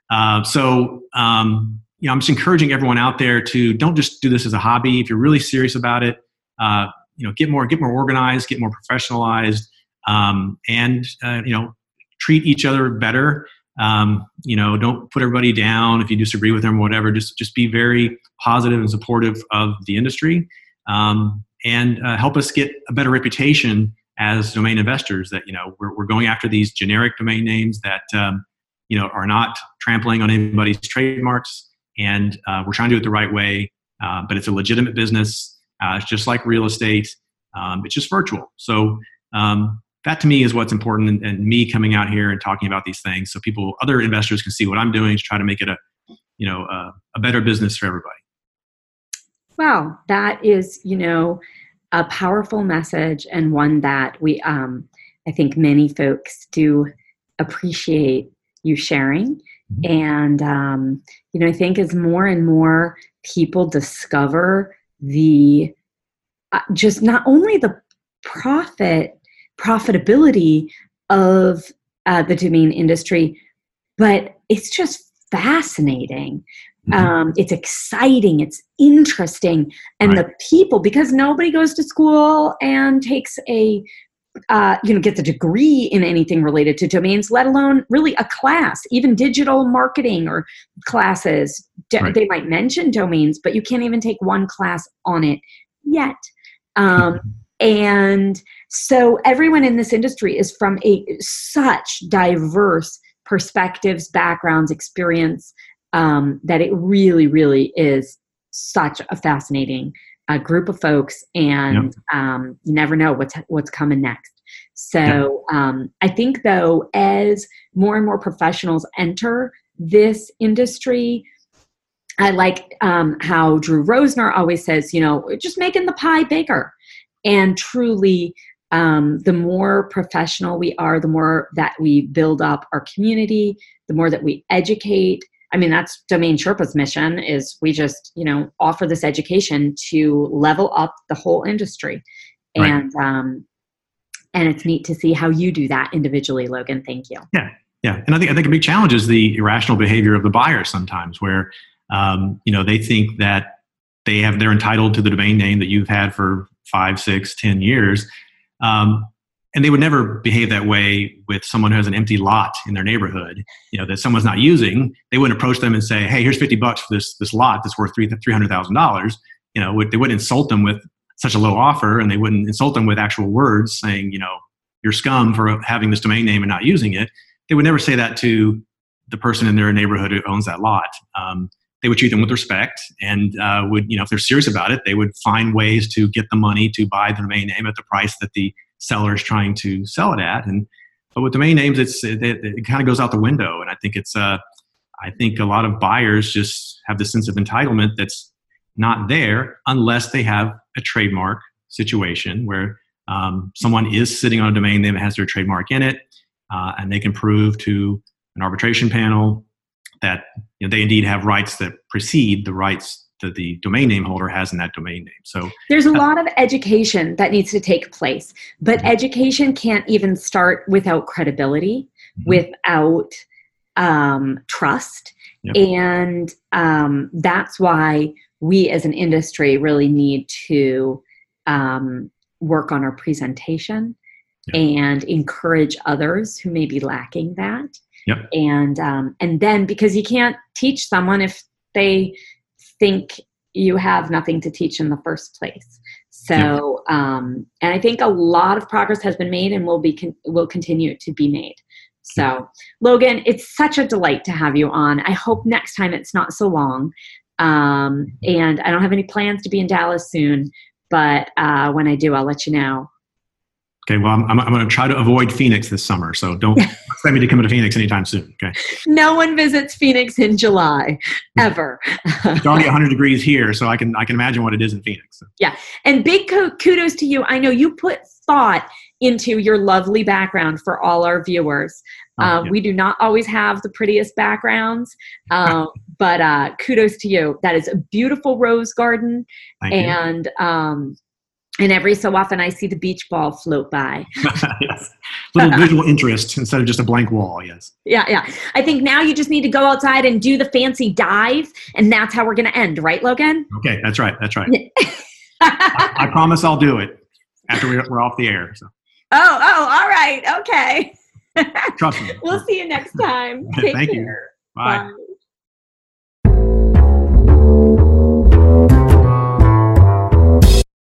Uh, so, um, you know, I'm just encouraging everyone out there to don't just do this as a hobby. If you're really serious about it, uh, you know, get more get more organized, get more professionalized, um, and uh, you know, treat each other better. Um, you know, don't put everybody down if you disagree with them or whatever. Just just be very positive and supportive of the industry. Um, and uh, help us get a better reputation as domain investors that you know we're, we're going after these generic domain names that um, you know are not trampling on anybody's trademarks and uh, we're trying to do it the right way uh, but it's a legitimate business uh, it's just like real estate um, it's just virtual so um, that to me is what's important and, and me coming out here and talking about these things so people other investors can see what i'm doing to try to make it a you know a, a better business for everybody Wow, that is, you know, a powerful message and one that we, um, I think many folks do appreciate you sharing. Mhm. And, um, you know, I think as more and more people discover the, uh, just not only the profit, profitability of uh, the domain industry, but it's just fascinating Mhm. um, it's exciting it's interesting and Right. the people because nobody goes to school and takes a uh, you know gets a degree in anything related to domains let alone really a class even digital marketing or classes D- Right. they might mention domains but you can't even take one class on it yet um, and so everyone in this industry is from a such diverse perspectives backgrounds experience um, that it really really is such a fascinating uh, group of folks and um, you never know what's what's coming next so um, i think though as more and more professionals enter this industry I like um, how Drew Rosener always says, you know, just making the pie bigger. And truly, um, the more professional we are, the more that we build up our community, the more that we educate. I mean, that's Domain Sherpa's mission is we just, you know, offer this education to level up the whole industry. Right. And um, and it's neat to see how you do that individually, Logan. Thank you. Yeah, yeah, and I think I think a big challenge is the irrational behavior of the buyer sometimes, where um, you know they think that they have they're entitled to the domain name that you've had for five, six, ten years, um, and they would never behave that way with someone who has an empty lot in their neighborhood. You know that someone's not using. They wouldn't approach them and say, "Hey, here's fifty bucks for this this lot that's worth three three hundred thousand dollars." You know, they wouldn't insult them with such a low offer, and they wouldn't insult them with actual words saying, "You know, you're scum for having this domain name and not using it." They would never say that to the person in their neighborhood who owns that lot. Um, they would treat them with respect and uh, would, you know, if they're serious about it, they would find ways to get the money to buy the domain name at the price that the seller is trying to sell it at. And but with domain names, it's it, it, kind of goes out the window. And I think it's uh, I think a lot of buyers just have this sense of entitlement that's not there unless they have a trademark situation where um, someone is sitting on a domain name that has their trademark in it, uh, and they can prove to an arbitration panel that you know, they indeed have rights that precede the rights that the domain name holder has in that domain name. So there's a lot of education that needs to take place, but Mm-hmm. education can't even start without credibility, Mhm. without um, trust. Yep. And um, that's why we as an industry really need to um, work on our presentation Yep. and encourage others who may be lacking that. Yep. And um, and then because you can't teach someone if they think you have nothing to teach in the first place. So, um, and I think a lot of progress has been made and will be con- will continue to be made. So, Logan, it's such a delight to have you on. I hope next time it's not so long. Um, and I don't have any plans to be in Dallas soon, but uh, when I do, I'll let you know. okay, well, I'm, I'm, I'm going to try to avoid Phoenix this summer, so don't expect me to come to Phoenix anytime soon. Okay, No one visits Phoenix in July, ever. it's already 100 degrees here, so I can I can imagine what it is in Phoenix. So, And big kudos to you. I know you put thought into your lovely background for all our viewers. oh, Uh, yeah. We do not always have the prettiest backgrounds, um, but uh, kudos to you. That is a beautiful rose garden, Thank you. and um, and every so often I see the beach ball float by. yes. Little visual interest instead of just a blank wall. Yes. Yeah, yeah. I think now you just need to go outside and do the fancy dive, and that's how we're going to end, right, Logan? Okay, that's right. That's right. I, I promise I'll do it after we're, we're off the air. So Oh, oh, all right. Okay. trust me. We'll see you next time. Thank Take you. Bye. Bye.